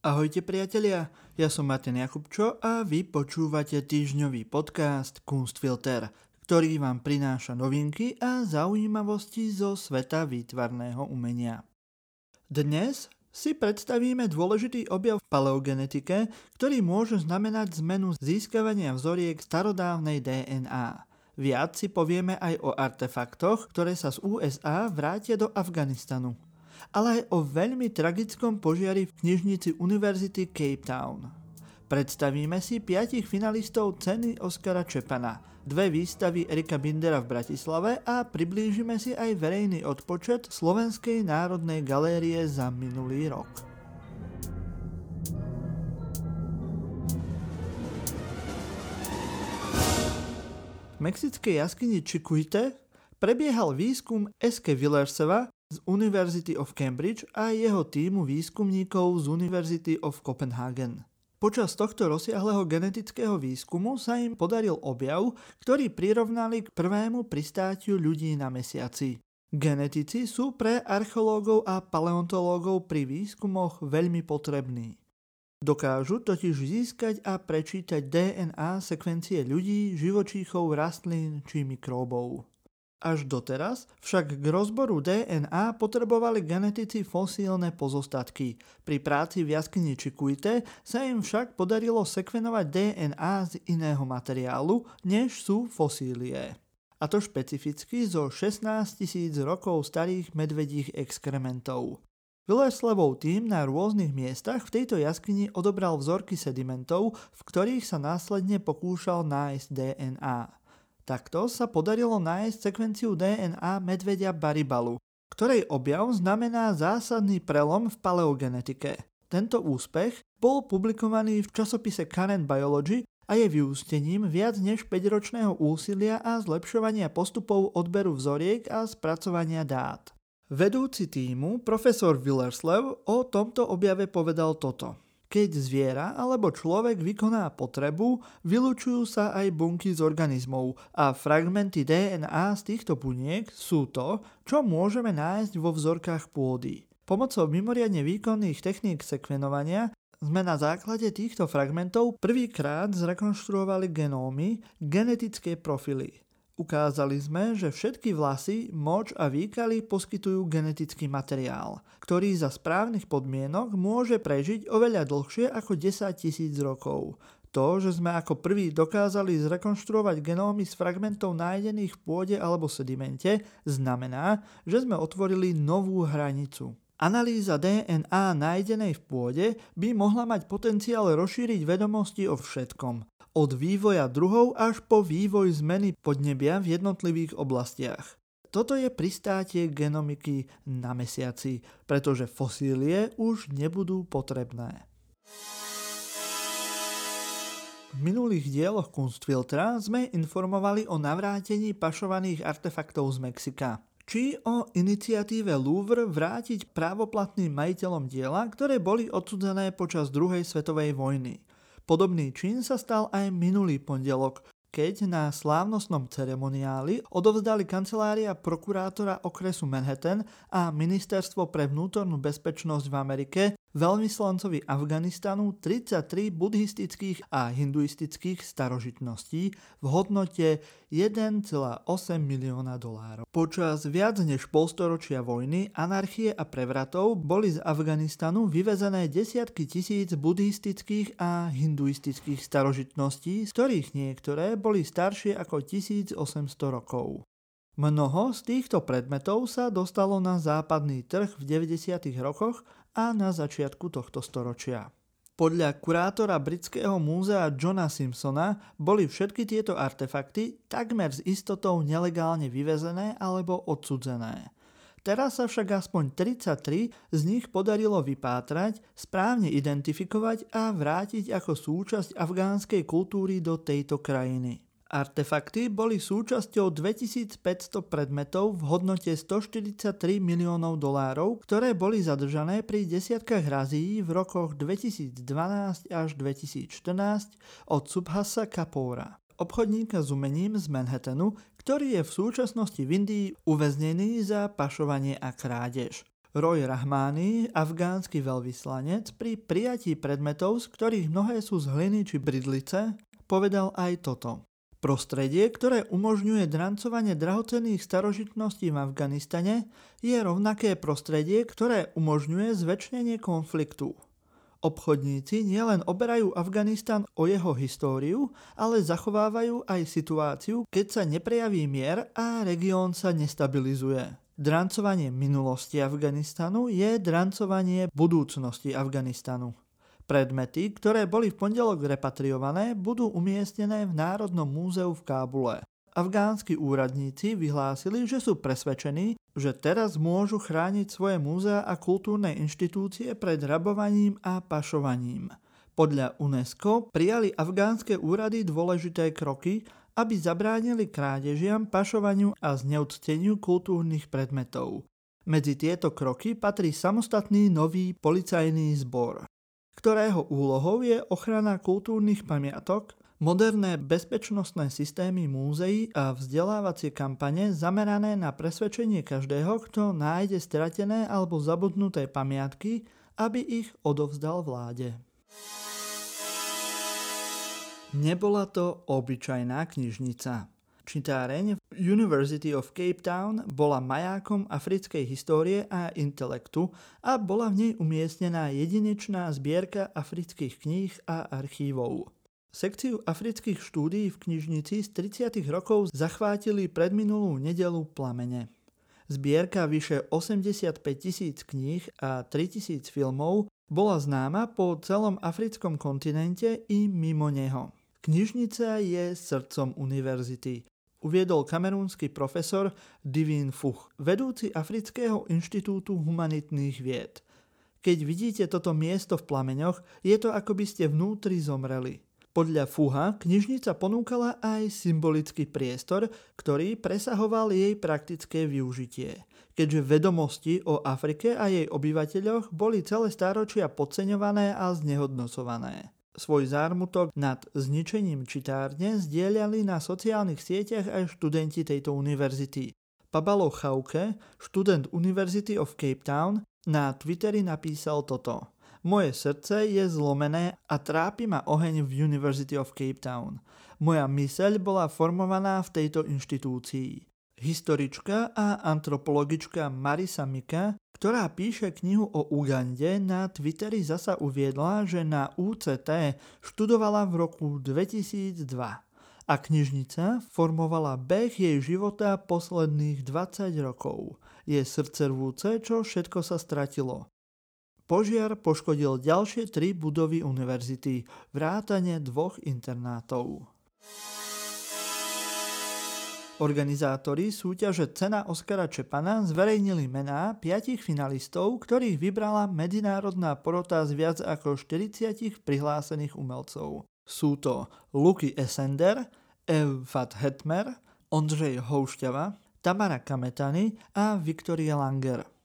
Ahojte priatelia, ja som Martin Jakubčo a vy počúvate týždňový podcast Kunstfilter, ktorý vám prináša novinky a zaujímavosti zo sveta výtvarného umenia. Dnes si predstavíme dôležitý objav v paleogenetike, ktorý môže znamenať zmenu získavania vzoriek starodávnej DNA. Viac si povieme aj o artefaktoch, ktoré sa z USA vrátia do Afganistanu ale aj o veľmi tragickom požiari v knižnici Univerzity Cape Town. Predstavíme si piatich finalistov ceny Oskara Čepana, dve výstavy Erika Bindera v Bratislave a priblížime si aj verejný odpočet Slovenskej národnej galérie za minulý rok. V mexickej jaskyni Chiquite prebiehal výskum Eske Villerseva, z University of Cambridge a jeho týmu výskumníkov z University of Copenhagen. Počas tohto rozsiahleho genetického výskumu sa im podaril objav, ktorý prirovnali k prvému pristátiu ľudí na mesiaci. Genetici sú pre archeológov a paleontológov pri výskumoch veľmi potrební. Dokážu totiž získať a prečítať DNA sekvencie ľudí, živočíchov, rastlín či mikróbov. Až doteraz však k rozboru DNA potrebovali genetici fosílne pozostatky. Pri práci v jaskyni Čikuite sa im však podarilo sekvenovať DNA z iného materiálu, než sú fosílie. A to špecificky zo 16 tisíc rokov starých medvedích exkrementov. Villeslevov tým na rôznych miestach v tejto jaskyni odobral vzorky sedimentov, v ktorých sa následne pokúšal nájsť DNA. Takto sa podarilo nájsť sekvenciu DNA medvedia Baribalu, ktorej objav znamená zásadný prelom v paleogenetike. Tento úspech bol publikovaný v časopise Current Biology a je vyústením viac než 5-ročného úsilia a zlepšovania postupov odberu vzoriek a spracovania dát. Vedúci týmu, profesor Willerslev, o tomto objave povedal toto. Keď zviera alebo človek vykoná potrebu, vylučujú sa aj bunky z organizmov a fragmenty DNA z týchto buniek sú to, čo môžeme nájsť vo vzorkách pôdy. Pomocou mimoriadne výkonných techník sekvenovania sme na základe týchto fragmentov prvýkrát zrekonštruovali genómy, genetické profily. Ukázali sme, že všetky vlasy, moč a výkaly poskytujú genetický materiál, ktorý za správnych podmienok môže prežiť oveľa dlhšie ako 10 tisíc rokov. To, že sme ako prvý dokázali zrekonštruovať genómy z fragmentov nájdených v pôde alebo sedimente, znamená, že sme otvorili novú hranicu. Analýza DNA nájdenej v pôde by mohla mať potenciál rozšíriť vedomosti o všetkom, od vývoja druhov až po vývoj zmeny podnebia v jednotlivých oblastiach. Toto je pristátie genomiky na mesiaci, pretože fosílie už nebudú potrebné. V minulých dieloch Kunstfiltra sme informovali o navrátení pašovaných artefaktov z Mexika či o iniciatíve Louvre vrátiť právoplatným majiteľom diela, ktoré boli odsudzené počas druhej svetovej vojny. Podobný čin sa stal aj minulý pondelok, keď na slávnostnom ceremoniáli odovzdali kancelária prokurátora okresu Manhattan a Ministerstvo pre vnútornú bezpečnosť v Amerike veľvyslancovi Afganistanu 33 buddhistických a hinduistických starožitností v hodnote 1,8 milióna dolárov. Počas viac než polstoročia vojny, anarchie a prevratov boli z Afganistanu vyvezené desiatky tisíc buddhistických a hinduistických starožitností, z ktorých niektoré boli staršie ako 1800 rokov. Mnoho z týchto predmetov sa dostalo na západný trh v 90. rokoch a na začiatku tohto storočia. Podľa kurátora britského múzea Johna Simpsona boli všetky tieto artefakty takmer s istotou nelegálne vyvezené alebo odsudzené. Teraz sa však aspoň 33 z nich podarilo vypátrať, správne identifikovať a vrátiť ako súčasť afgánskej kultúry do tejto krajiny. Artefakty boli súčasťou 2500 predmetov v hodnote 143 miliónov dolárov, ktoré boli zadržané pri desiatkách razií v rokoch 2012 až 2014 od Subhasa Kapoora, obchodníka s umením z Manhattanu, ktorý je v súčasnosti v Indii uväznený za pašovanie a krádež. Roy Rahmani, afgánsky veľvyslanec, pri prijatí predmetov, z ktorých mnohé sú z hliny či bridlice, povedal aj toto. Prostredie, ktoré umožňuje drancovanie drahocenných starožitností v Afganistane, je rovnaké prostredie, ktoré umožňuje zväčšnenie konfliktu. Obchodníci nielen oberajú Afganistan o jeho históriu, ale zachovávajú aj situáciu, keď sa neprejaví mier a región sa nestabilizuje. Drancovanie minulosti Afganistanu je drancovanie budúcnosti Afganistanu. Predmety, ktoré boli v pondelok repatriované, budú umiestnené v Národnom múzeu v Kábule. Afgánsky úradníci vyhlásili, že sú presvedčení, že teraz môžu chrániť svoje múzea a kultúrne inštitúcie pred rabovaním a pašovaním. Podľa UNESCO prijali afgánske úrady dôležité kroky, aby zabránili krádežiam, pašovaniu a zneúcteniu kultúrnych predmetov. Medzi tieto kroky patrí samostatný nový policajný zbor, ktorého úlohou je ochrana kultúrnych pamiatok, moderné bezpečnostné systémy múzeí a vzdelávacie kampane zamerané na presvedčenie každého, kto nájde stratené alebo zabudnuté pamiatky, aby ich odovzdal vláde. Nebola to obyčajná knižnica. Čitáreň University of Cape Town bola majákom africkej histórie a intelektu a bola v nej umiestnená jedinečná zbierka afrických kníh a archívov. Sekciu afrických štúdií v knižnici z 30. rokov zachvátili predminulú nedelu plamene. Zbierka vyše 85 tisíc kníh a 3 tisíc filmov bola známa po celom africkom kontinente i mimo neho. Knižnica je srdcom univerzity, uviedol kamerúnsky profesor Divin Fuch, vedúci Afrického inštitútu humanitných vied. Keď vidíte toto miesto v plameňoch, je to ako by ste vnútri zomreli. Podľa Fuha knižnica ponúkala aj symbolický priestor, ktorý presahoval jej praktické využitie, keďže vedomosti o Afrike a jej obyvateľoch boli celé stáročia podceňované a znehodnocované. Svoj zármutok nad zničením čitárne zdieľali na sociálnych sieťach aj študenti tejto univerzity. Pabalo Chauke, študent University of Cape Town, na Twitteri napísal toto. Moje srdce je zlomené a trápi ma oheň v University of Cape Town. Moja myseľ bola formovaná v tejto inštitúcii. Historička a antropologička Marisa Mika ktorá píše knihu o Ugande, na Twitteri zasa uviedla, že na UCT študovala v roku 2002 a knižnica formovala beh jej života posledných 20 rokov. Je srdcervúce, čo všetko sa stratilo. Požiar poškodil ďalšie tri budovy univerzity, vrátane dvoch internátov. Organizátori súťaže Cena Oskara Čepana zverejnili mená piatich finalistov, ktorých vybrala medzinárodná porota z viac ako 40 prihlásených umelcov. Sú to Luky Esender, Ev Hetmer, Ondřej Houšťava, Tamara Kametany a Viktoria Langer.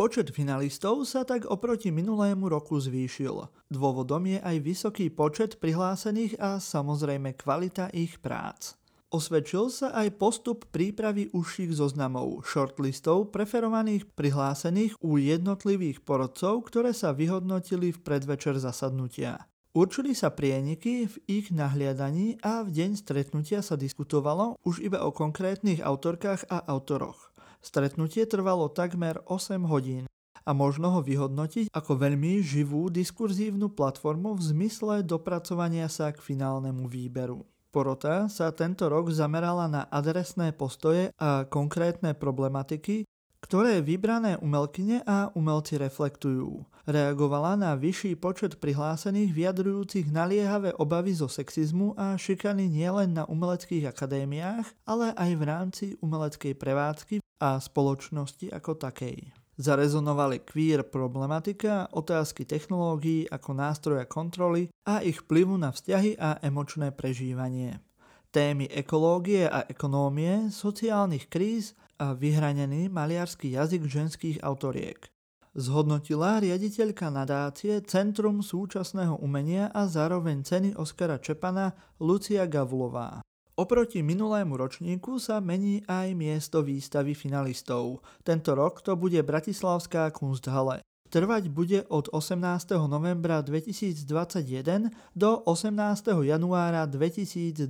Počet finalistov sa tak oproti minulému roku zvýšil. Dôvodom je aj vysoký počet prihlásených a samozrejme kvalita ich prác. Osvedčil sa aj postup prípravy užších zoznamov, shortlistov preferovaných prihlásených u jednotlivých porodcov, ktoré sa vyhodnotili v predvečer zasadnutia. Určili sa prieniky v ich nahliadaní a v deň stretnutia sa diskutovalo už iba o konkrétnych autorkách a autoroch. Stretnutie trvalo takmer 8 hodín a možno ho vyhodnotiť ako veľmi živú diskurzívnu platformu v zmysle dopracovania sa k finálnemu výberu. Porota sa tento rok zamerala na adresné postoje a konkrétne problematiky, ktoré vybrané umelkyne a umelci reflektujú. Reagovala na vyšší počet prihlásených vyjadrujúcich naliehavé obavy zo sexizmu a šikany nielen na umeleckých akadémiách, ale aj v rámci umeleckej prevádzky a spoločnosti ako takej. Zarezonovali queer problematika, otázky technológií ako nástroja kontroly a ich vplyvu na vzťahy a emočné prežívanie. Témy ekológie a ekonómie, sociálnych kríz a vyhranený maliarský jazyk ženských autoriek. Zhodnotila riaditeľka nadácie Centrum súčasného umenia a zároveň ceny Oskara Čepana Lucia Gavulová. Oproti minulému ročníku sa mení aj miesto výstavy finalistov. Tento rok to bude Bratislavská Kunsthalle. Trvať bude od 18. novembra 2021 do 18. januára 2022.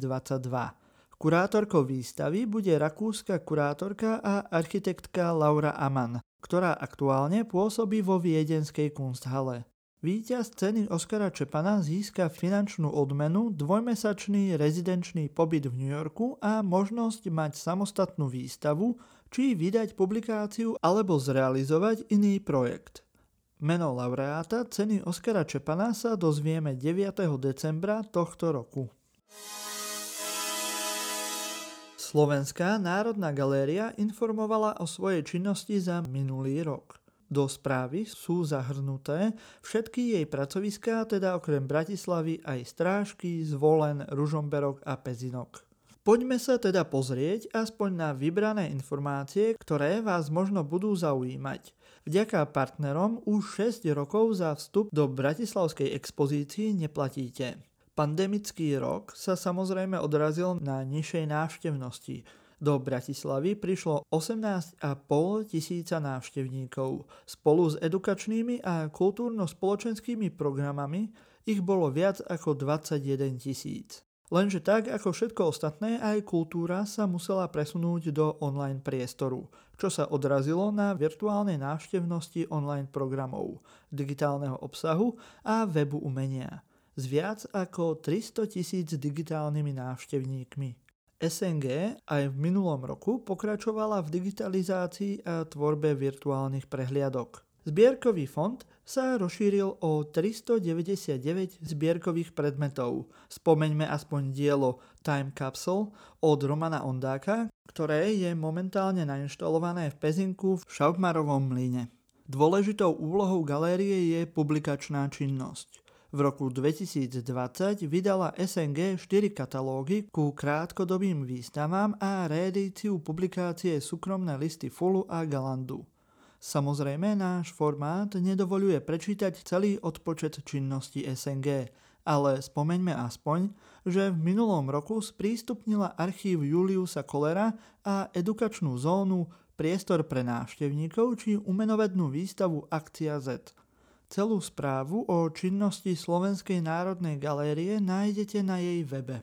Kurátorkou výstavy bude rakúska kurátorka a architektka Laura Amann, ktorá aktuálne pôsobí vo viedenskej Kunsthalle. Výťaz ceny Oskara Čepana získa finančnú odmenu, dvojmesačný rezidenčný pobyt v New Yorku a možnosť mať samostatnú výstavu, či vydať publikáciu alebo zrealizovať iný projekt. Meno laureáta ceny Oskara Čepana sa dozvieme 9. decembra tohto roku. Slovenská národná galéria informovala o svojej činnosti za minulý rok. Do správy sú zahrnuté všetky jej pracoviská, teda okrem Bratislavy aj Strážky, Zvolen, Ružomberok a Pezinok. Poďme sa teda pozrieť aspoň na vybrané informácie, ktoré vás možno budú zaujímať. Vďaka partnerom už 6 rokov za vstup do Bratislavskej expozícii neplatíte. Pandemický rok sa samozrejme odrazil na nižšej návštevnosti. Do Bratislavy prišlo 18,5 tisíca návštevníkov. Spolu s edukačnými a kultúrno-spoločenskými programami ich bolo viac ako 21 tisíc. Lenže tak ako všetko ostatné, aj kultúra sa musela presunúť do online priestoru, čo sa odrazilo na virtuálnej návštevnosti online programov, digitálneho obsahu a webu umenia s viac ako 300 tisíc digitálnymi návštevníkmi. SNG aj v minulom roku pokračovala v digitalizácii a tvorbe virtuálnych prehliadok. Zbierkový fond sa rozšíril o 399 zbierkových predmetov. Spomeňme aspoň dielo Time Capsule od Romana Ondáka, ktoré je momentálne nainštalované v Pezinku v Šaukmarovom mlyne. Dôležitou úlohou galérie je publikačná činnosť. V roku 2020 vydala SNG 4 katalógy ku krátkodobým výstavám a reedíciu publikácie súkromné listy Fulu a Galandu. Samozrejme, náš formát nedovoluje prečítať celý odpočet činnosti SNG, ale spomeňme aspoň, že v minulom roku sprístupnila archív Juliusa Kolera a edukačnú zónu Priestor pre návštevníkov či umenovednú výstavu Akcia Z – Celú správu o činnosti Slovenskej národnej galérie nájdete na jej webe.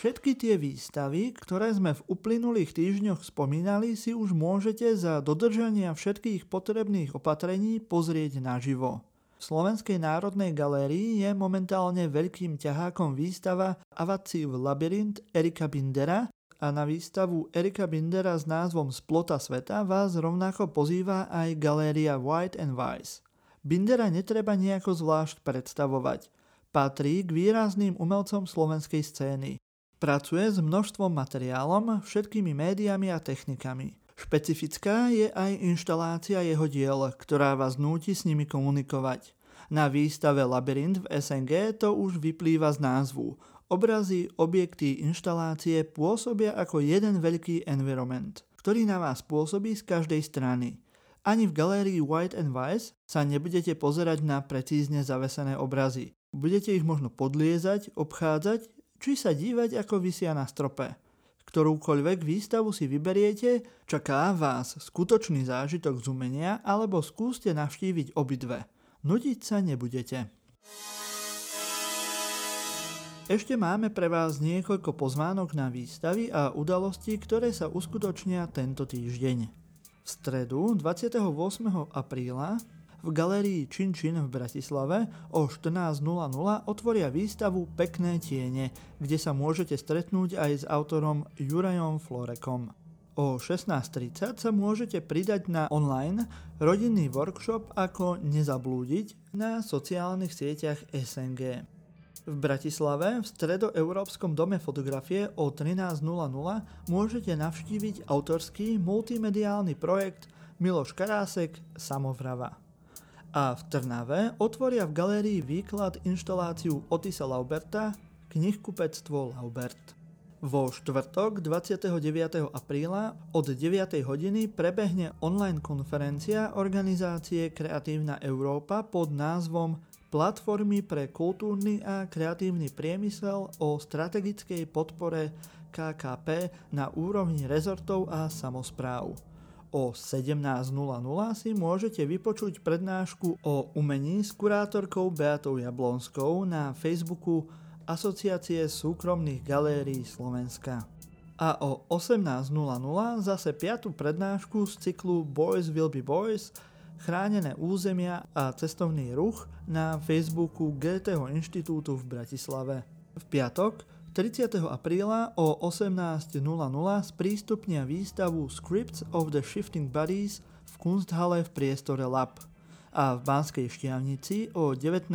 Všetky tie výstavy, ktoré sme v uplynulých týždňoch spomínali, si už môžete za dodržania všetkých potrebných opatrení pozrieť naživo. V Slovenskej národnej galérii je momentálne veľkým ťahákom výstava Avaciv labyrint Erika Bindera, a na výstavu Erika Bindera s názvom Splota sveta vás rovnako pozýva aj galéria White and Vice. Bindera netreba nejako zvlášť predstavovať. Patrí k výrazným umelcom slovenskej scény. Pracuje s množstvom materiálom, všetkými médiami a technikami. Špecifická je aj inštalácia jeho diel, ktorá vás núti s nimi komunikovať. Na výstave Labyrint v SNG to už vyplýva z názvu. Obrazy, objekty, inštalácie pôsobia ako jeden veľký environment, ktorý na vás pôsobí z každej strany. Ani v galérii White and Vice sa nebudete pozerať na precízne zavesené obrazy. Budete ich možno podliezať, obchádzať, či sa dívať ako vysia na strope. Ktorúkoľvek výstavu si vyberiete, čaká vás skutočný zážitok z umenia alebo skúste navštíviť obidve. Nudiť sa nebudete. Ešte máme pre vás niekoľko pozvánok na výstavy a udalosti, ktoré sa uskutočnia tento týždeň. V stredu 28. apríla v galérii Čin v Bratislave o 14.00 otvoria výstavu Pekné tiene, kde sa môžete stretnúť aj s autorom Jurajom Florekom. O 16.30 sa môžete pridať na online rodinný workshop ako nezablúdiť na sociálnych sieťach SNG. V Bratislave v Stredoeurópskom dome fotografie o 13.00 môžete navštíviť autorský multimediálny projekt Miloš Karásek Samovrava. A v Trnave otvoria v galérii výklad inštaláciu Otisa Lauberta Knihkupectvo Laubert. Vo štvrtok 29. apríla od 9. hodiny prebehne online konferencia organizácie Kreatívna Európa pod názvom Platformy pre kultúrny a kreatívny priemysel o strategickej podpore KKP na úrovni rezortov a samozpráv. O 17.00 si môžete vypočuť prednášku o umení s kurátorkou Beatou Jablonskou na Facebooku Asociácie súkromných galérií Slovenska. A o 18.00 zase piatu prednášku z cyklu Boys Will Be Boys chránené územia a cestovný ruch na Facebooku Goetheho inštitútu v Bratislave. V piatok 30. apríla o 18.00 sprístupnia výstavu Scripts of the Shifting Bodies v Kunsthale v priestore Lab. A v Banskej Štiavnici o 19.00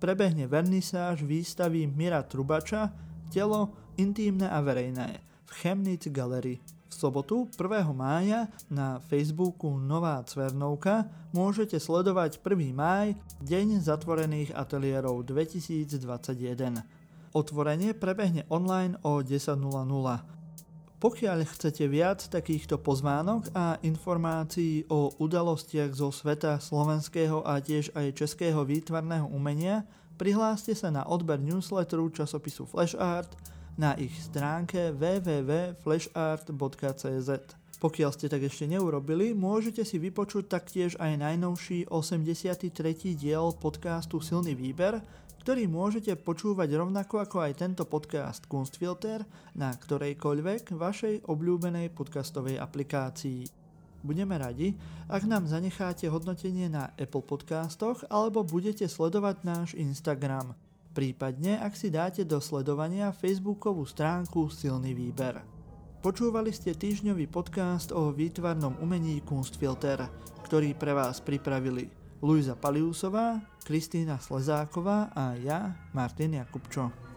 prebehne vernisáž výstavy Mira Trubača Telo intímne a verejné v Chemnitz Gallery. V sobotu 1. mája na Facebooku Nová Cvernovka môžete sledovať 1. máj, Deň zatvorených ateliérov 2021. Otvorenie prebehne online o 10.00. Pokiaľ chcete viac takýchto pozvánok a informácií o udalostiach zo sveta slovenského a tiež aj českého výtvarného umenia, prihláste sa na odber newsletteru časopisu Flashart na ich stránke www.flashart.cz. Pokiaľ ste tak ešte neurobili, môžete si vypočuť taktiež aj najnovší 83. diel podcastu Silný výber, ktorý môžete počúvať rovnako ako aj tento podcast Kunstfilter na ktorejkoľvek vašej obľúbenej podcastovej aplikácii. Budeme radi, ak nám zanecháte hodnotenie na Apple podcastoch alebo budete sledovať náš Instagram. Prípadne, ak si dáte do sledovania facebookovú stránku Silný výber. Počúvali ste týždňový podcast o výtvarnom umení Kunstfilter, ktorý pre vás pripravili Luisa Paliusová, Kristýna Slezáková a ja, Martin Jakubčo.